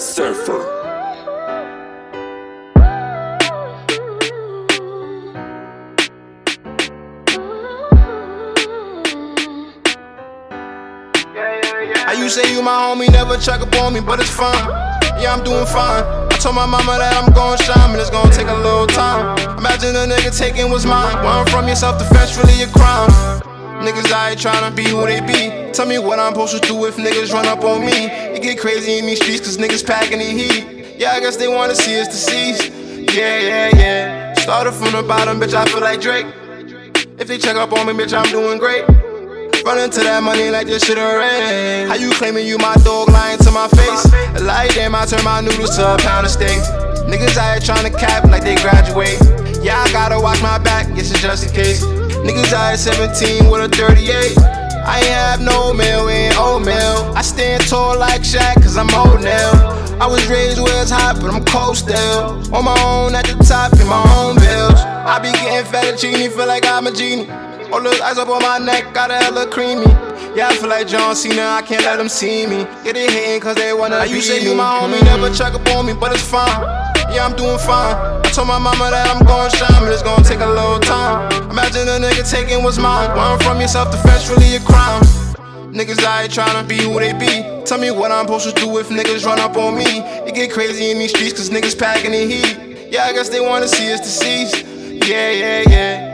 Surfer. How you say you my homie, never check up on me, but it's fine. Yeah, I'm doing fine. I told my mama that I'm gon' shine, but it's gon' take a little time. Imagine a nigga taking what's mine. Run from your self defense, really a crime. Niggas here tryna be who they be. Tell me what I'm supposed to do if niggas run up on me. It get crazy in these streets, cause niggas packing the heat. Yeah, I guess they wanna see us deceased. Yeah, yeah, yeah. Started from the bottom, bitch, I feel like Drake. If they check up on me, bitch, I'm doing great. Running to that money like this shit rain. How you claiming you my dog lying to my face? Like damn, I turn my noodles to a pound of steak. Niggas trying to cap like they graduate. Yeah, I gotta watch my back, guess it's just in case. Niggas out here 17 with a 38. I ain't have no mail, ain't old mail. I stand tall like Shaq, cause I'm old now. I was raised where it's hot, but I'm cold still. On my own at the top, in my own bills. I be getting fettuccine, feel like I'm a genie. All those eyes up on my neck, got a hella creamy. Yeah, I feel like John Cena, I can't let them see me. Yeah, they hating cause they wanna be you say you my homie, never check up on me, but it's fine. Yeah, I'm doing fine. Told my mama that I'm gon' shine, but it's gon' take a little time. Imagine a nigga taking what's mine. Run from yourself, defense really a crime. Niggas out tryna be who they be. Tell me what I'm supposed to do if niggas run up on me. It get crazy in these streets cause niggas packing the heat. Yeah, I guess they wanna see us deceased. Yeah, yeah, yeah.